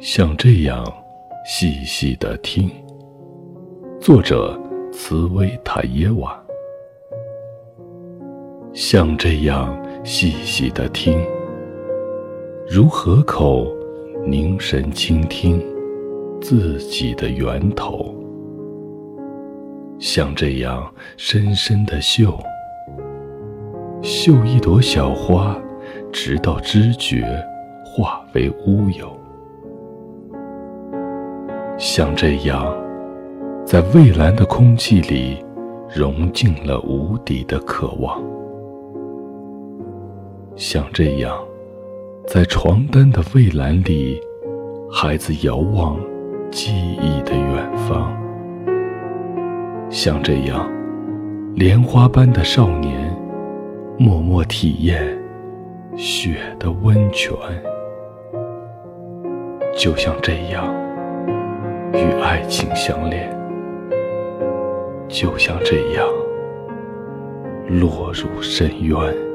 像这样细细的听。作者：茨威塔耶瓦。像这样细细的听，如河口凝神倾听自己的源头。像这样深深的嗅，嗅一朵小花，直到知觉化为乌有。像这样，在蔚蓝的空气里，融进了无底的渴望。像这样，在床单的蔚蓝里，孩子遥望记忆的远方。像这样，莲花般的少年，默默体验雪的温泉。就像这样。与爱情相恋，就像这样落入深渊。